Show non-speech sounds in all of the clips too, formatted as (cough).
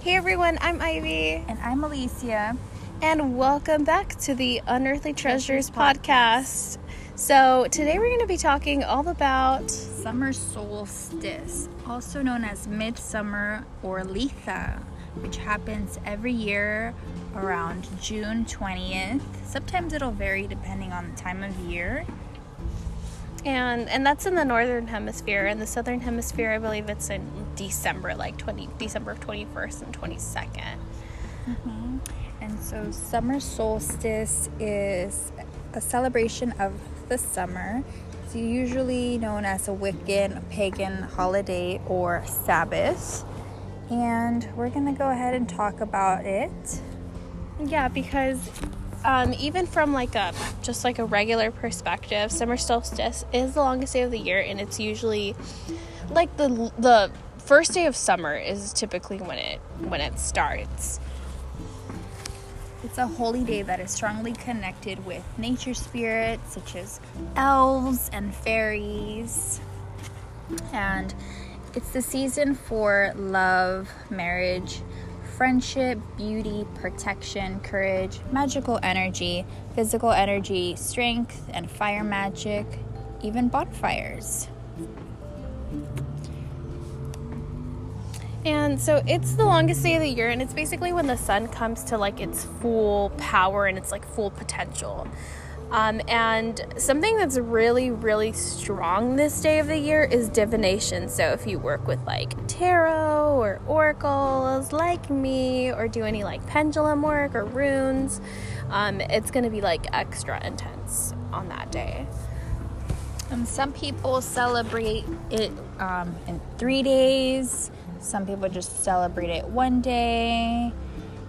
Hey everyone, I'm Ivy. And I'm Alicia. And welcome back to the Unearthly Treasures, podcast. So, today we're going to be talking all about summer solstice, also known as midsummer or Litha, which happens every year around June 20th. Sometimes it'll vary depending on the time of year and and that's in the northern hemisphere in the southern hemisphere i believe it's in december like 20 december 21st and 22nd mm-hmm. and so summer solstice is a celebration of the summer. It's usually known as a wiccan pagan holiday or sabbath. And we're going to go ahead and talk about it. Yeah because um, even from like a just like a regular perspective, summer solstice is the longest day of the year, and it's usually like the the first day of summer is typically when it when it starts. It's a holy day that is strongly connected with nature spirits such as elves and fairies. And it's the season for love, marriage, friendship, beauty, protection, courage, magical energy, physical energy, strength, and fire magic, even bonfires. And so it's the longest day of the year, and it's basically when the sun comes to like its full power and its like full potential. Um, and something that's really, really strong this day of the year is divination. So if you work with like tarot or oracles like me, or do any like pendulum work or runes, um, it's going to be like extra intense on that day. And some people celebrate it um, in three days, some people just celebrate it one day.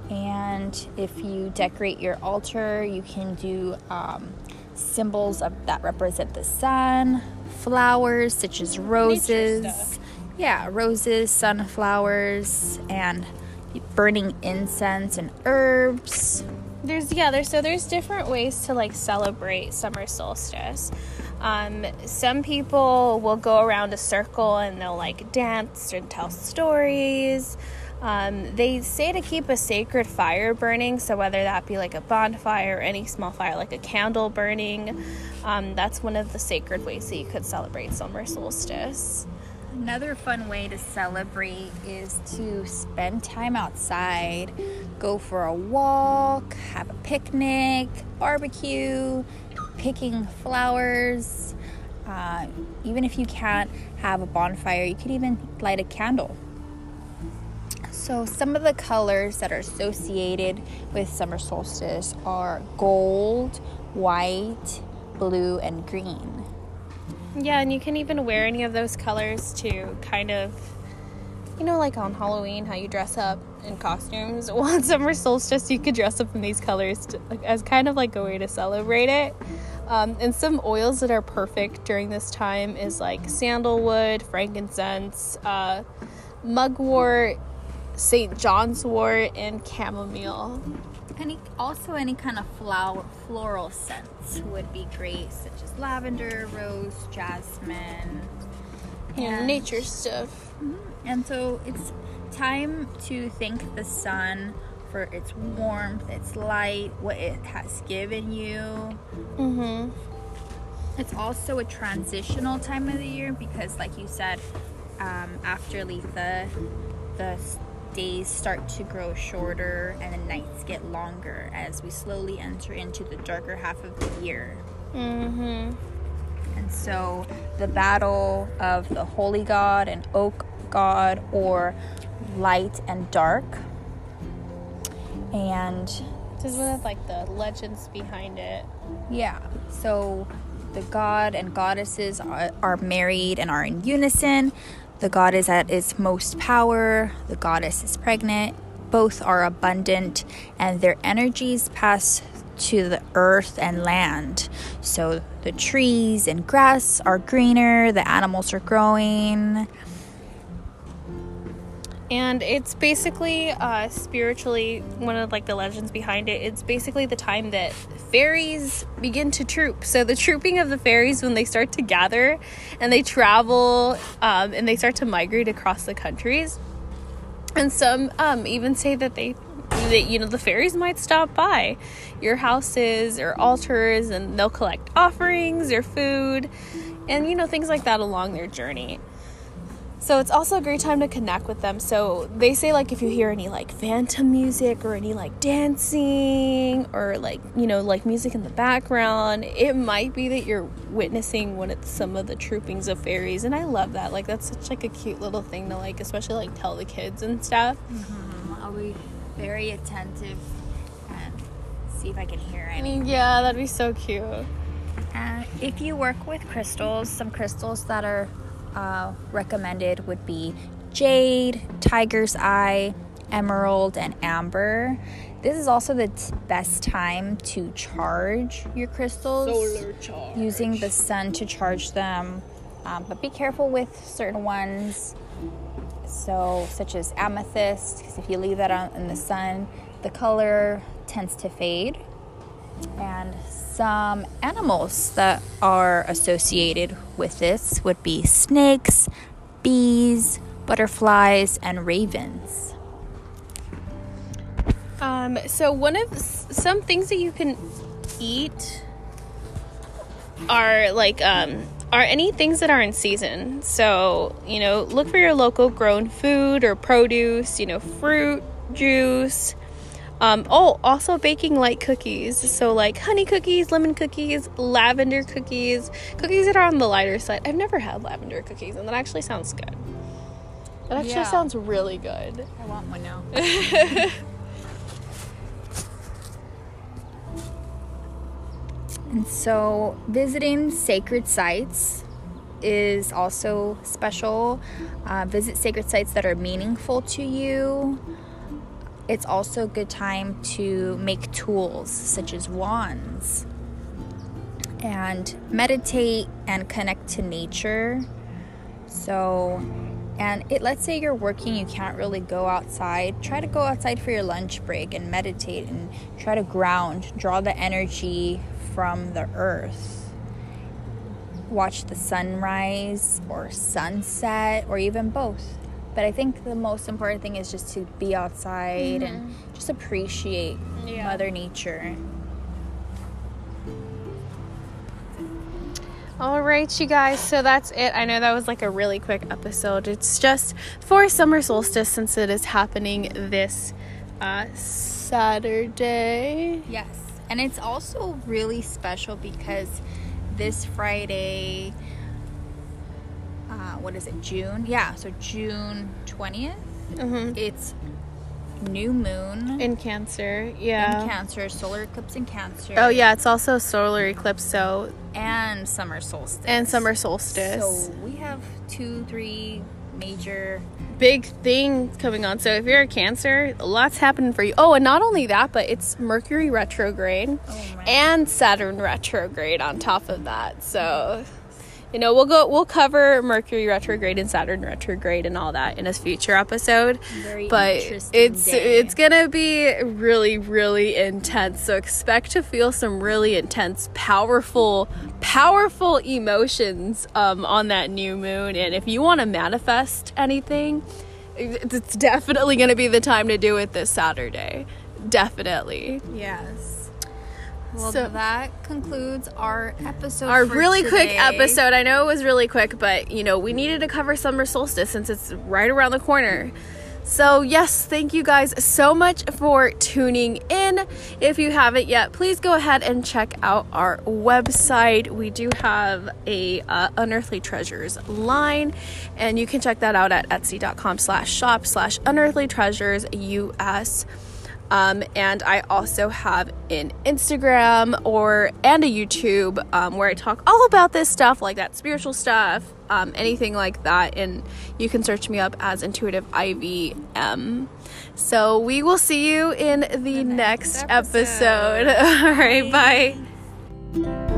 And if you decorate your altar, you can do um, symbols of, that represent the sun, flowers such as roses. Yeah, roses, sunflowers, and burning incense and herbs. There's yeah, there's so there's different ways to like celebrate summer solstice. Um, some people will go around a circle and they'll like dance and tell stories. Um, they say to keep a sacred fire burning, so whether that be like a bonfire or any small fire, like a candle burning, um, that's one of the sacred ways that you could celebrate summer solstice. Another fun way to celebrate is to spend time outside, go for a walk, have a picnic, barbecue, picking flowers. Uh, even if you can't have a bonfire, you could even light a candle so, some of the colors that are associated with summer solstice are gold, white, blue, and green. Yeah, and you can even wear any of those colors to kind of, you know, like on Halloween, how you dress up in costumes. Well, (laughs) on summer solstice, you could dress up in these colors to, like, as kind of like a way to celebrate it. Um, and some oils that are perfect during this time is like sandalwood, frankincense, uh, mugwort, St. John's wort, and chamomile. Any also any kind of flower floral scents would be great, such as lavender, rose, jasmine, and nature stuff. Mm-hmm. And so it's time to thank the sun for its warmth, its light, what it has given you. Mm-hmm. It's also a transitional time of the year because, like you said, um, after Litha, the days start to grow shorter and the nights get longer as we slowly enter into the darker half of the year. Mm-hmm. And so the battle of the holy god and oak god, or light and dark. And this is one of like the legends behind it. Yeah. So the god and goddesses are, are married and are in unison. The god is at its most power, the goddess is pregnant. Both are abundant, and their energies pass to the earth and land. So the trees and grass are greener, the animals are growing. And it's basically uh, spiritually one of like the legends behind it. It's basically the time that fairies begin to troop. So the trooping of the fairies when they start to gather and they travel um, and they start to migrate across the countries. And some um, even say that they that you know the fairies might stop by your houses or altars and they'll collect offerings or food and you know things like that along their journey so it's also a great time to connect with them. So they say like if you hear any like phantom music or any like dancing or like you know like music in the background it might be that you're witnessing one of some of the troopings of fairies. And i love that. Like that's such like a cute little thing to like especially like tell the kids and stuff. Mm-hmm. i'll be very attentive and see if i can hear anything yeah that'd be so cute. And if you work with crystals some crystals that are uh, recommended would be jade, tiger's eye, emerald, and amber. This is also the t- best time to charge your crystals Solar charge. using the sun to charge them. Um, but be careful with certain ones, so such as amethyst, because if you leave that out in the sun, the color tends to fade. And some animals that are associated with this would be snakes, bees, butterflies, and ravens. Um, so one of some things that you can eat are like um, are any things that are in season. So you know, look for your local grown food or produce. You know, fruit, juice, um, oh, also baking light cookies. So, like honey cookies, lemon cookies, lavender cookies, cookies that are on the lighter side. I've never had lavender cookies, and that actually sounds good. That actually yeah. sounds really good. I want one now. (laughs) and so, visiting sacred sites is also special. Uh, visit sacred sites that are meaningful to you it's also a good time to make tools such as wands and meditate and connect to nature. So, and it let's say you're working, you can't really go outside. Try to go outside for your lunch break and meditate and try to ground, draw the energy from the earth. Watch the sunrise or sunset or even both. But I think the most important thing is just to be outside mm-hmm. and just appreciate yeah. Mother Nature. All right, you guys. So that's it. I know that was like a really quick episode. It's just for summer solstice since it is happening this uh, Saturday. Yes. And it's also really special because this Friday uh, what is it, June? Yeah, so June 20th. Mm-hmm. It's new moon in Cancer. Yeah. In Cancer, solar eclipse in Cancer. Oh, yeah, it's also solar eclipse, so. And summer solstice. And summer solstice. So we have two, three major big things coming on. So if you're a Cancer, lots happening for you. Oh, and not only that, but it's Mercury retrograde oh and Saturn retrograde on top of that. So you know we'll go we'll cover mercury retrograde and saturn retrograde and all that in a future episode Very but it's day. it's gonna be really really intense so expect to feel some really intense powerful powerful emotions um, on that new moon and if you want to manifest anything it's definitely gonna be the time to do it this saturday. Definitely. Yes well, so, that concludes our episode. Our really today. quick episode. I know it was really quick, but you know, we needed to cover summer solstice since it's right around the corner. So, yes, thank you guys so much for tuning in. If you haven't yet, please go ahead and check out our website. We do have a uh, Unearthly Treasures line, and you can check that out at etsy.com slash shop slash unearthly treasures US. Um, and I also have an Instagram or and a YouTube um, where I talk all about this stuff, like that spiritual stuff, um, anything like that. And you can search me up as Intuitive IVM. So we will see you in the, the next, next, episode. episode. (laughs) all right, bye. bye.